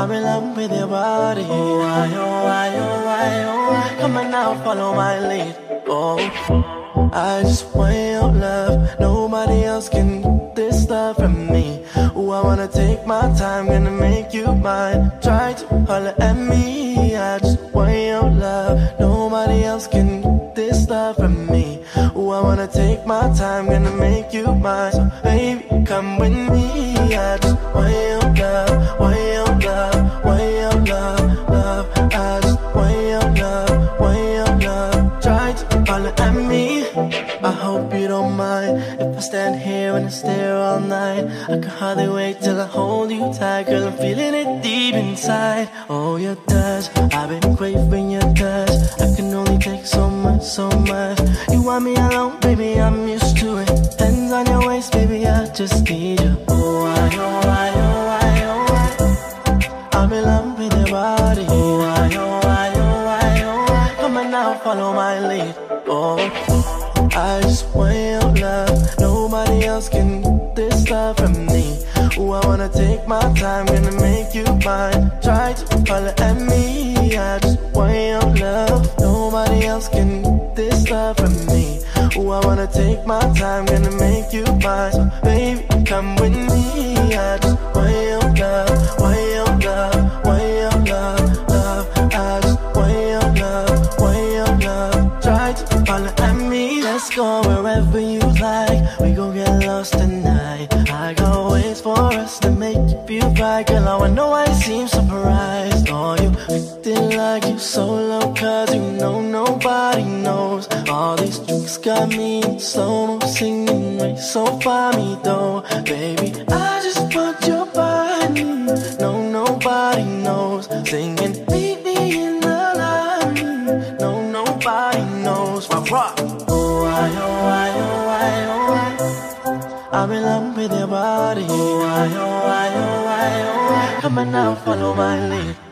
I'm in love with your body. I, oh, I, oh, I, oh. Come on now, follow my lead. Oh, I just want your love. Nobody else can get this love from me. Oh, I wanna take my time, gonna make you mine. Try to holler at me. I just want your love. Nobody else can get this love from me. Oh, I wanna take my time, gonna make you mine. So, baby, come with me. I just want your I stand here and I stare all night. I can hardly wait till I hold you tight, girl. I'm feeling it deep inside. Oh, your touch, I've been craving your touch. I can only take so much, so much. You want me alone, baby? I'm used to it. Hands on your waist, baby. I just need you. Oh, I, oh, I, oh, I, oh, I. I'm in love with your body. Oh, I, oh, I, oh, I, oh, I. Come on now, follow my lead. Oh, I just want your love. Nobody else can get this love from me. Oh, I wanna take my time, gonna make you mine. Try to holler at me. I just want your love. Nobody else can get this love from me. Oh, I wanna take my time, gonna make you mine. So, baby, come with me. I just want your love, want your right. Girl, I know you seem surprised. Oh, you acting like you solo, cause you know nobody knows. All these drinks got me in slow mo singing way so far me though. Baby, I just want your body. No, nobody knows. Singing, meet me in the line. No, nobody knows. Rock, rock. Oh, I, oh, I, oh, I, oh, I. I'm in love with your body. Oh, I, oh, I, I, I. Come on now, follow my lead.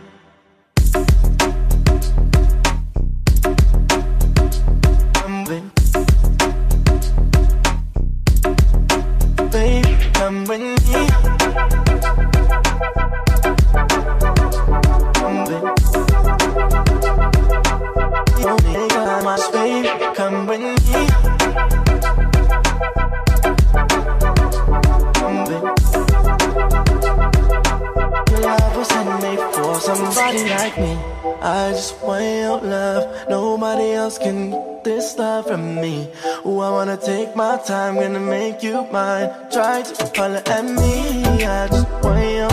Take my time, gonna make you mine. Try to holler at me. I just want your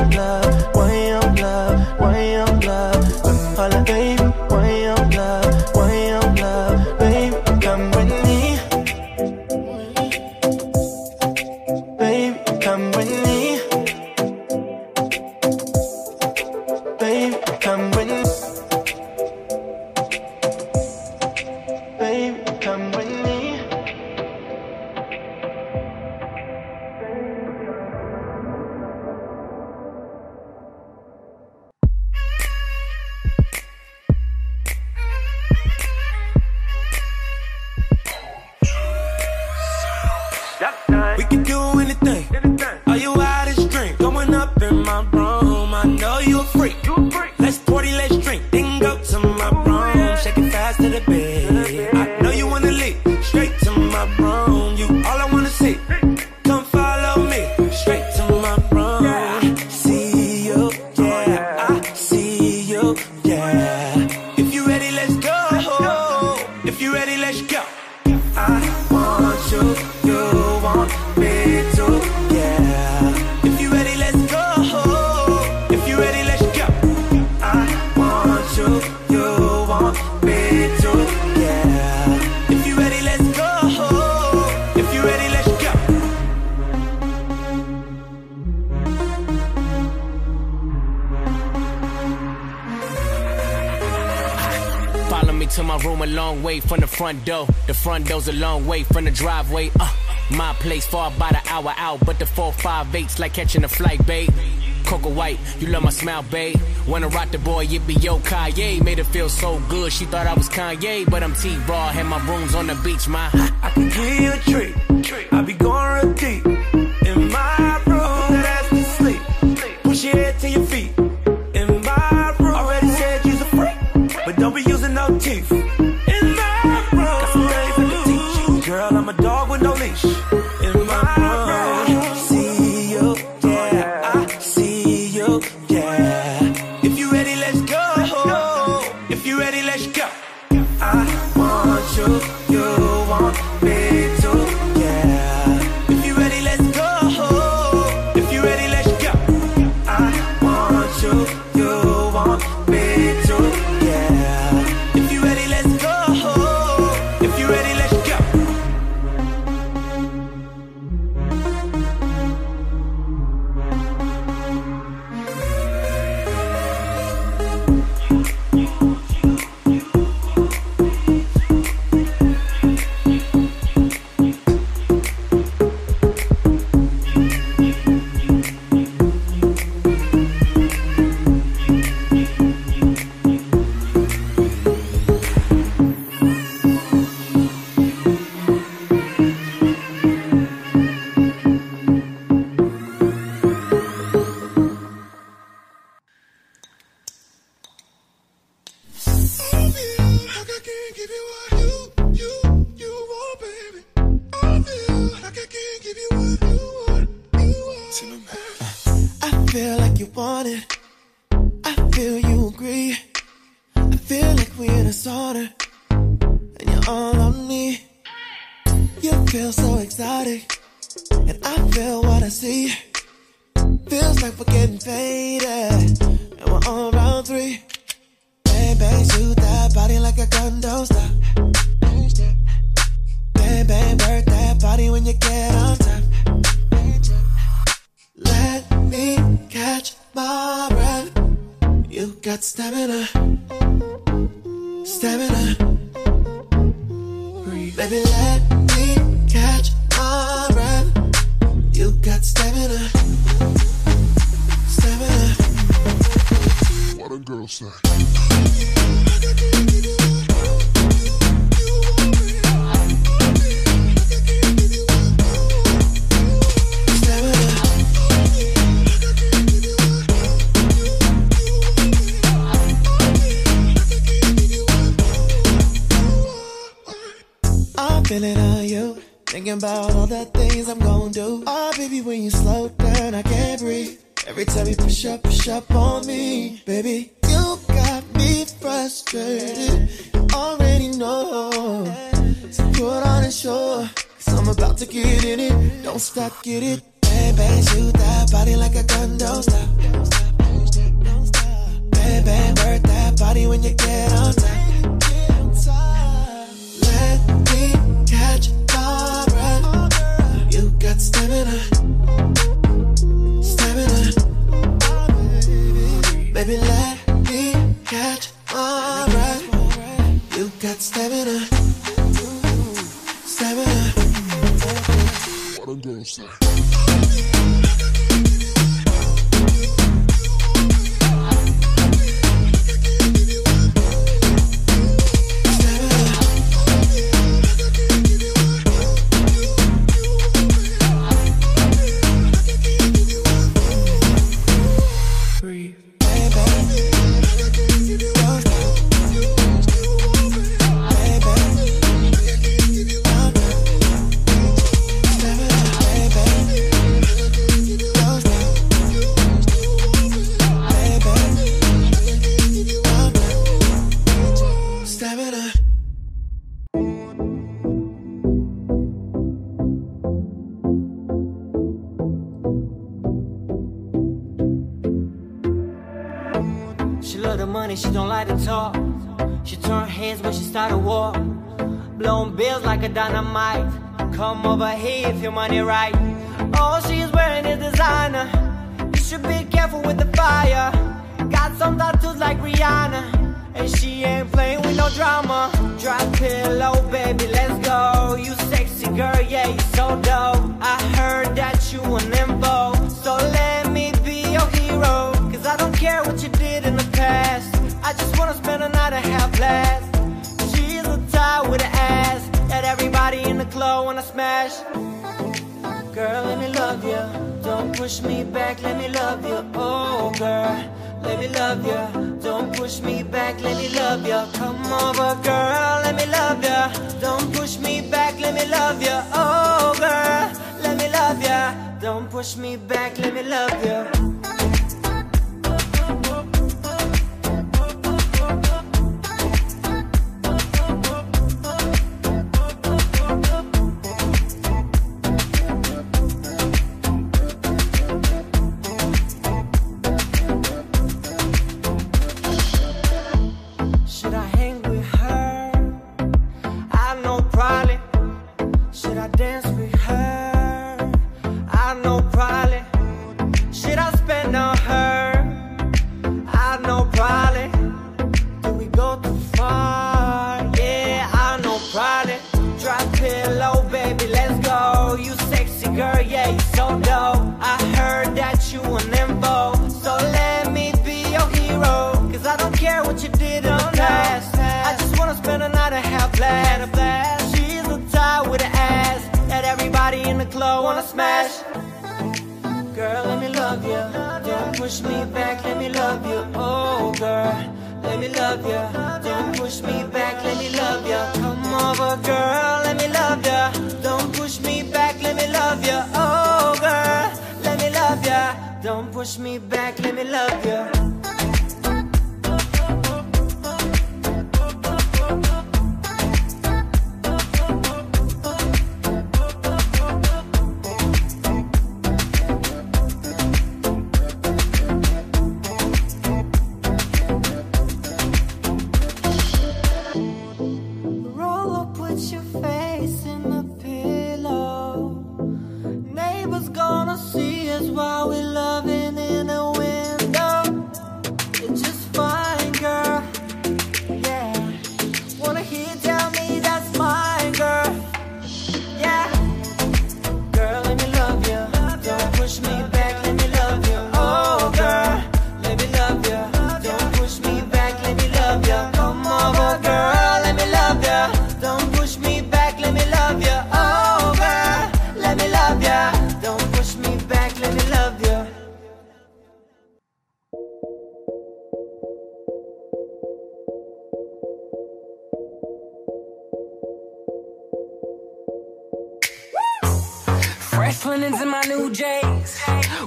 a long way from the driveway. Uh, my place far by the hour out, but the 458's like catching a flight, babe. Coco White, you love my smile, babe. Wanna rock the boy, yippee yo, Kanye. Made her feel so good, she thought I was Kanye, but I'm T-Raw, had my rooms on the beach, my. I can give you a treat. I be going got stamina, stamina. Baby, let me catch my breath. You got stamina, stamina. What a girl say. the money, she don't like to talk. She turn hands when she start to walk. Blowing bills like a dynamite. Come over here if your money right. All she's wearing is designer. You should be careful with the fire. Got some tattoos like Rihanna. And she ain't playing with no drama. Drop pillow, baby, let's go. You sexy girl, yeah, you so dope. I heard that you an info. So let me be your hero. Cause I don't care what you do. I just wanna spend a night and have blast. She's a tie with an ass that everybody in the club wanna smash. Girl, let me love ya. Don't push me back, let me love ya. Oh, girl, let me love ya. Don't push me back, let me love ya. Come over, girl, let me love ya. Don't push me back, let me love ya. Oh, girl, let me love ya. Don't push me back, let me love you.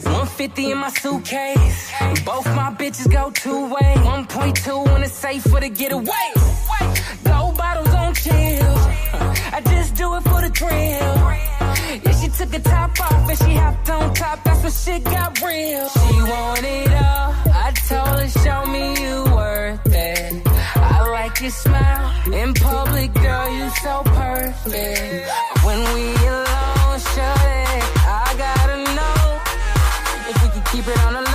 150 in my suitcase. Both my bitches go two way. 1.2 in the safe for the getaway. Gold bottles on chill. I just do it for the thrill. Yeah, she took the top off and she hopped on top. That's when shit got real. She wanted all. I told her, show me you worth it. I like your smile in public, girl. You so perfect. When we alone. keep it on the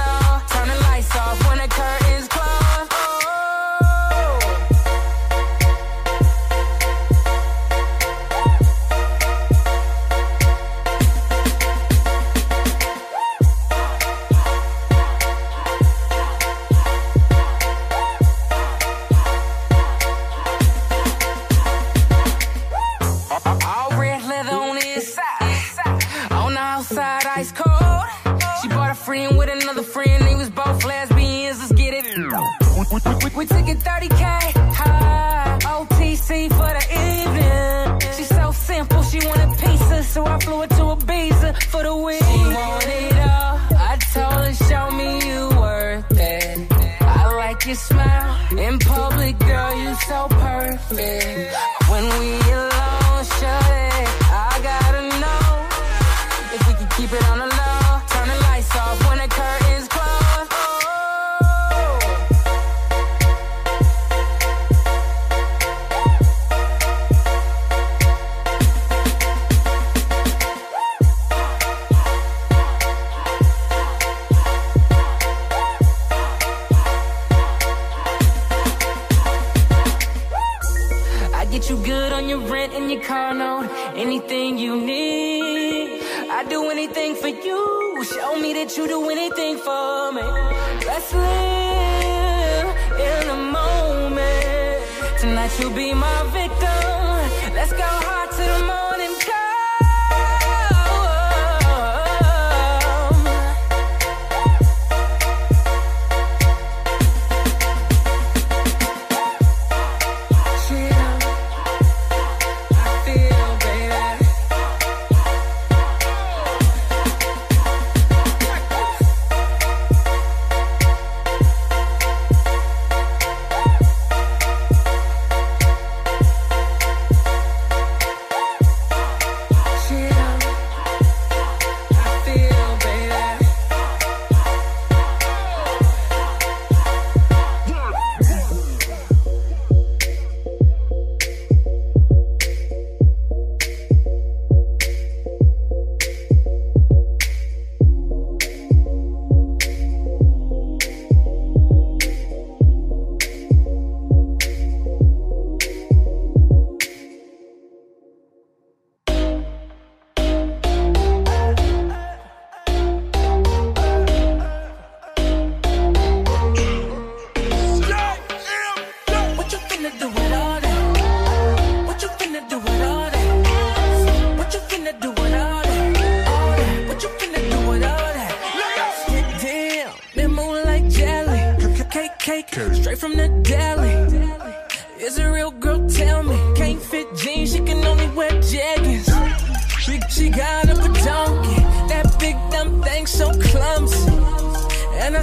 We took it 30K high. OTC for the evening. She's so simple, she wanted pizza. So I flew her to Ibiza for the weekend.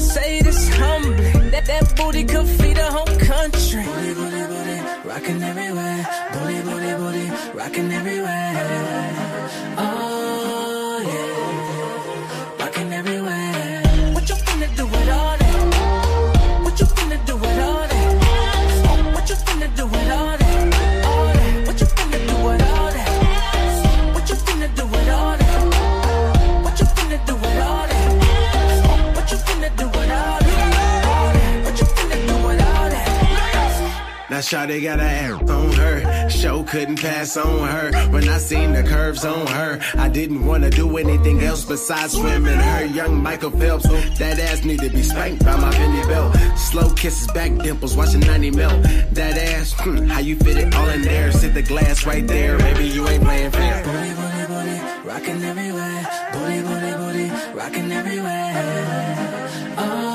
say this humbly. That that booty could feed a whole country. Booty, booty, booty, rockin' everywhere. Booty, booty, booty, rockin' everywhere. Shawty got her ass on her. Show couldn't pass on her. When I seen the curves on her, I didn't wanna do anything else besides swim in her. Young Michael Phelps, oh, that ass need to be spanked by my Benny Bell. Slow kisses, back dimples, watching 90 melt. That ass, hmm, how you fit it all in there? Sit the glass right there, baby, you ain't playing fair. Booty, booty, booty, rocking everywhere. Booty, booty, booty, rocking everywhere. Oh.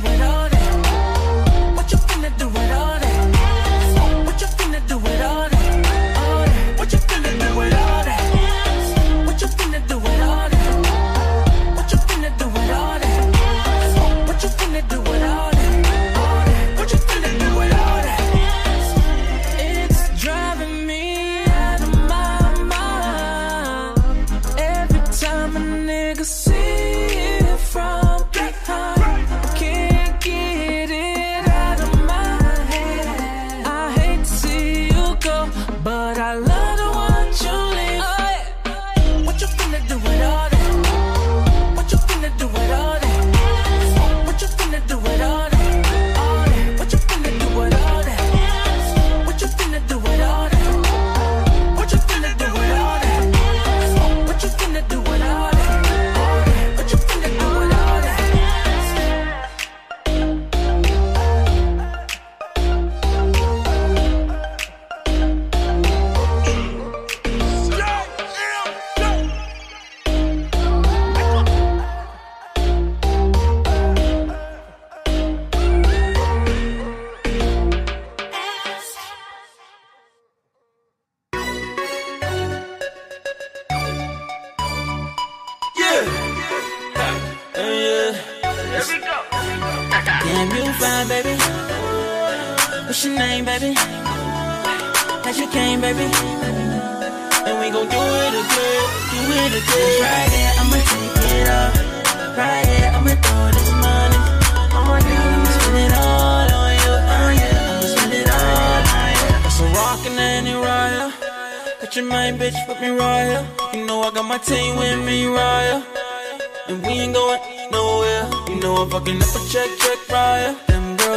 through it all.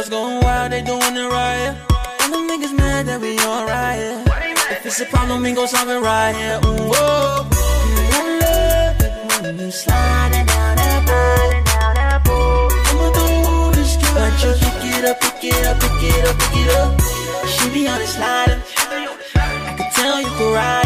girls going wild, they doing the riot. And them niggas mad that we alright. Yeah. If it's a problem, we gon' solve it right here. Yeah. Ooh, whoa. I love it when you sliding down that pole. I'ma throw this girl. But you pick it up, pick it up, pick it up, pick it up. She be on the sliding. I can tell you can ride.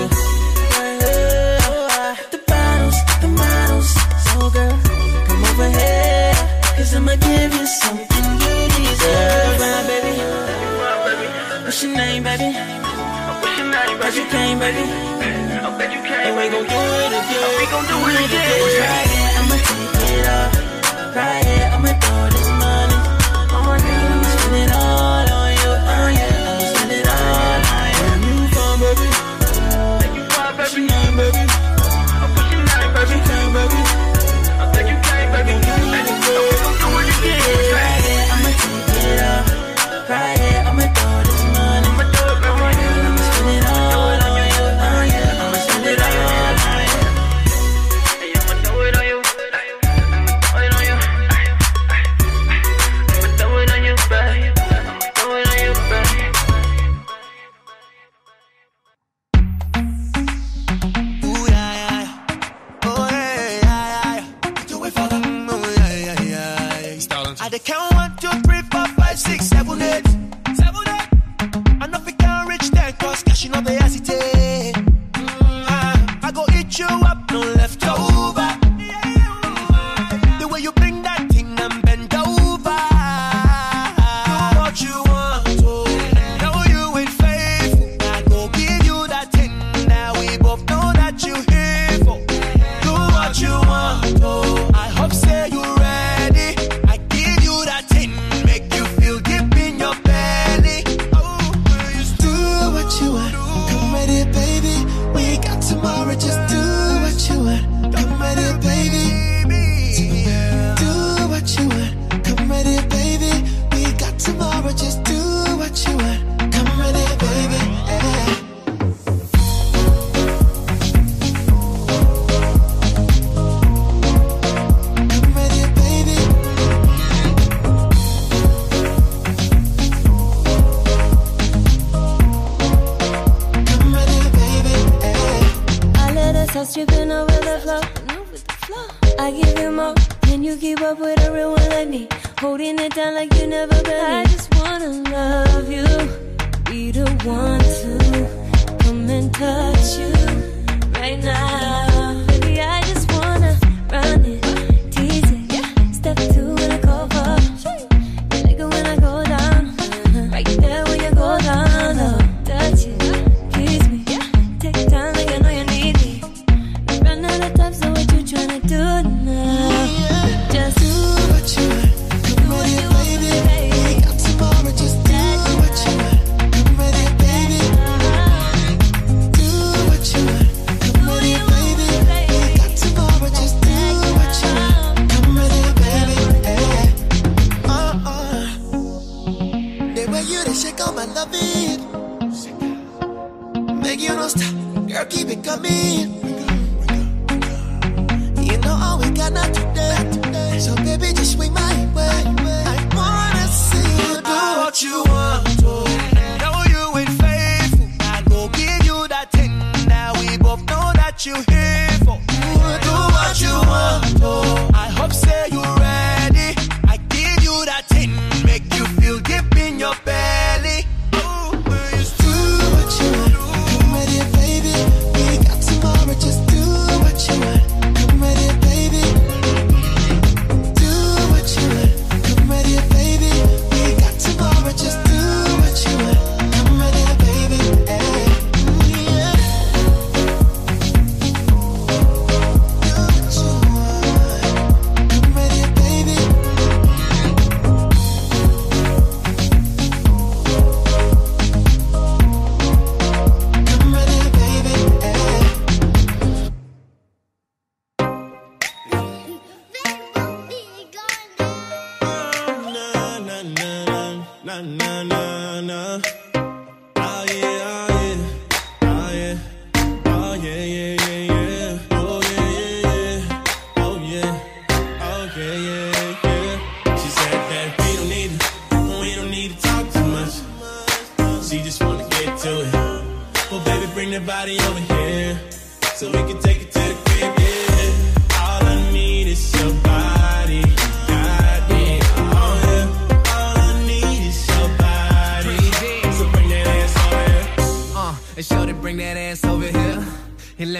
bet you can't, baby. I bet you can't. And we gon' do it again. We gon' do it again. Right here, I'ma take it off. Right here, I'ma throw this.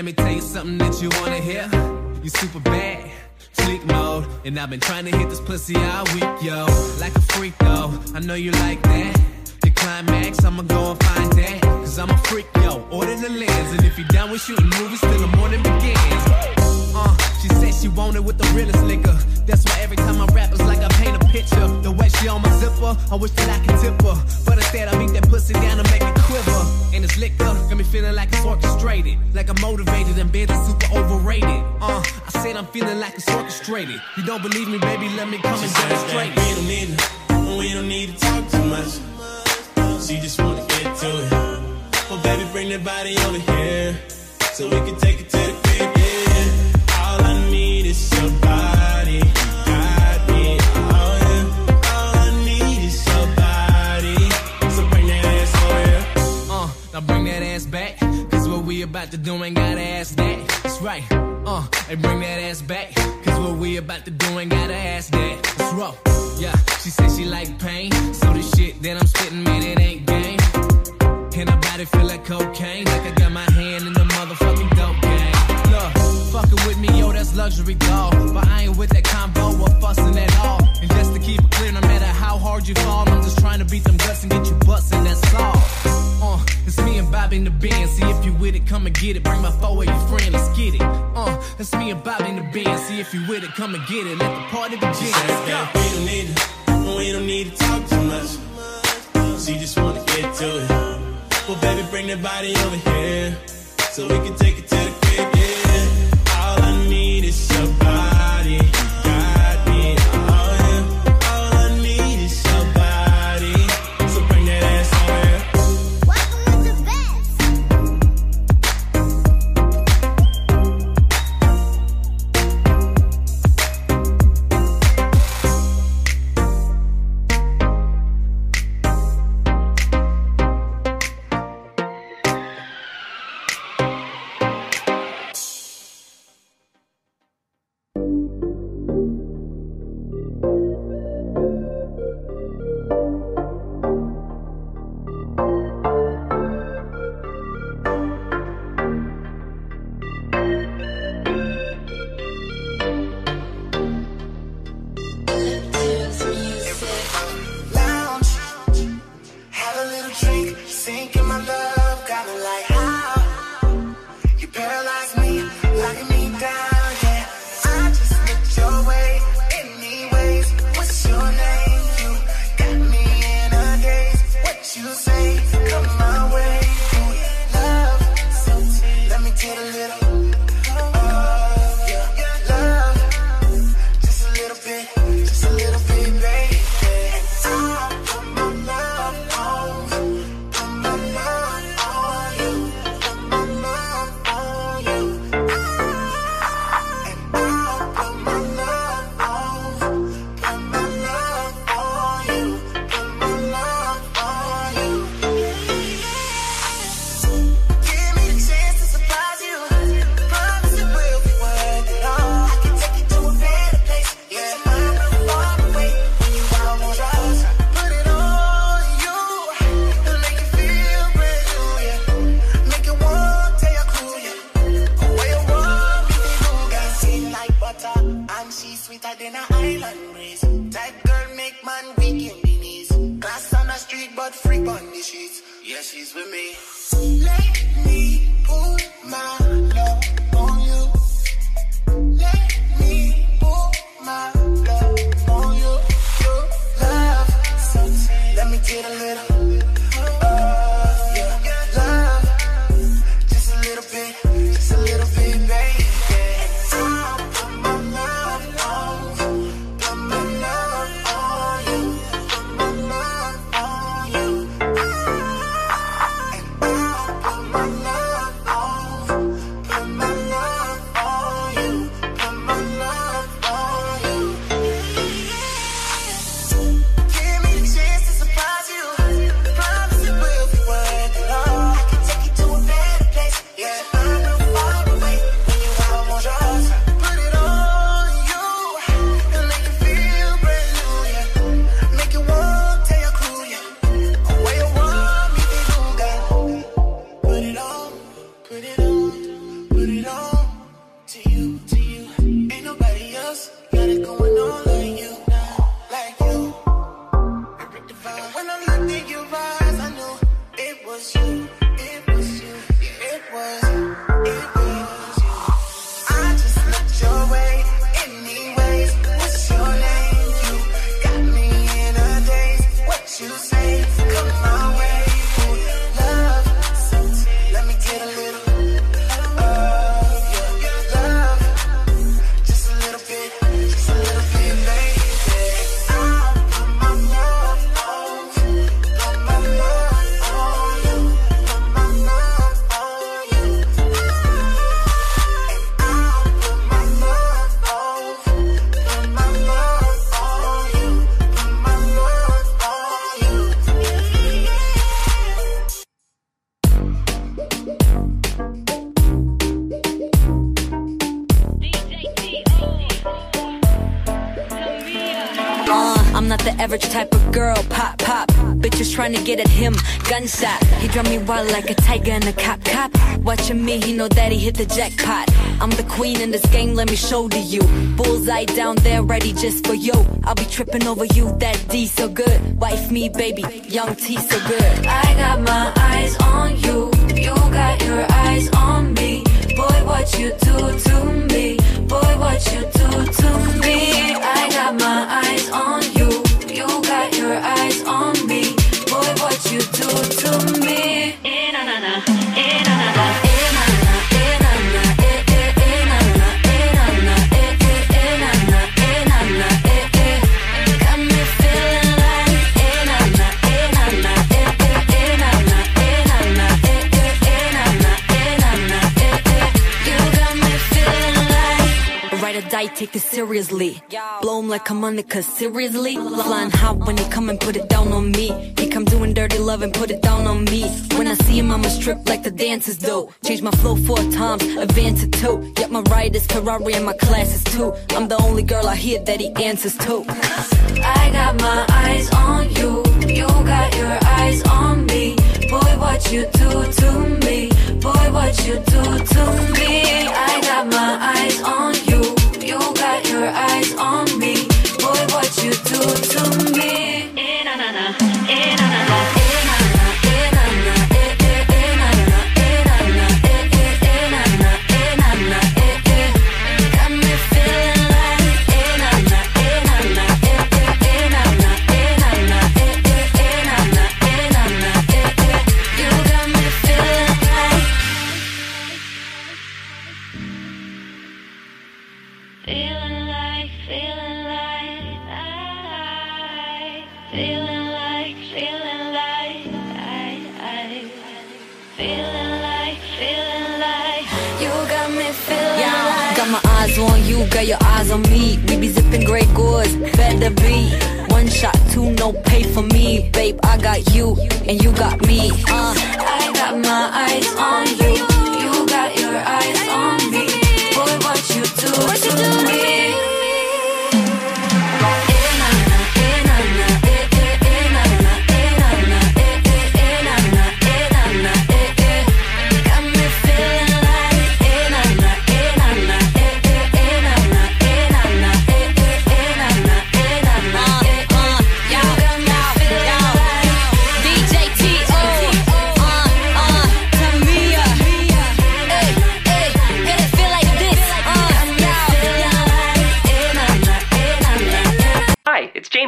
Let me tell you something that you wanna hear. You super bad, sleek mode. And I've been trying to hit this pussy all week, yo. Like a freak, though. I know you like that. The climax, I'ma go and find that. Cause I'm a freak, yo. Order the lens. And if you down with shooting movies till the morning begins. Uh, she said she wanted with the realest nigga. That's why every time I rap, it's like I paint a picture. The way she on my zipper, I wish that I could tip her. But instead, I beat that pussy down and make it quiver. And it's liquor, got me feeling like it's orchestrated. Like I'm motivated and bed is super overrated. Uh, I said I'm feeling like it's orchestrated. You don't believe me, baby? Let me come and demonstrate. We don't need to, we don't need to talk too much. She just wanna get to it. Well, baby, bring that body over here so we can take it to the crib. About to do ain't gotta ask that. That's right. Uh, and bring that ass back. Cause what we about to do ain't gotta ask that. That's rough. Yeah, she said she like pain. So the shit that I'm spitting, man, it ain't game. And her body feel like cocaine. Like I got my hand in the motherfucking dope fucking with me, yo, that's luxury, dog. But I ain't with that combo or fussing at all. And just to keep it clear, no matter how hard you fall, I'm just trying to beat them guts and get you bustin', that's all. Uh, it's me and Bobby in the band. See if you with it, come and get it. Bring my four way your friend, let's get it. Uh, it's me and Bobby in the band. See if you with it, come and get it. Let the party begin. Let's go. We don't need to, we don't need to talk too much. She just wanna get to it. Well, baby, bring that body over here so we can take it to the I need like a tiger in a cop, cop. Watching me, he know that he hit the jackpot. I'm the queen in this game, let me show to you. Bullseye down there, ready just for you. I'll be tripping over you, that D so good. Wife me, baby, young T so good. I got my eyes on you. You got your eyes on me. Boy, what you do to me. Boy, what you do to me. I got my eyes on you. You got your eyes seriously. Blow him like a Monica, seriously? Flying hot when he come and put it down on me. He come doing dirty love and put it down on me. When I see him, I'ma strip like the dancers do. Change my flow four times, advance to two. Yet my ride is Ferrari and my class is two. I'm the only girl I hear that he answers to. I got my eyes on you. You got your eyes on me. Boy, what you do to me. Boy, what you do to me. I got my eyes on you. Your eyes on me. Boy, what you do to me.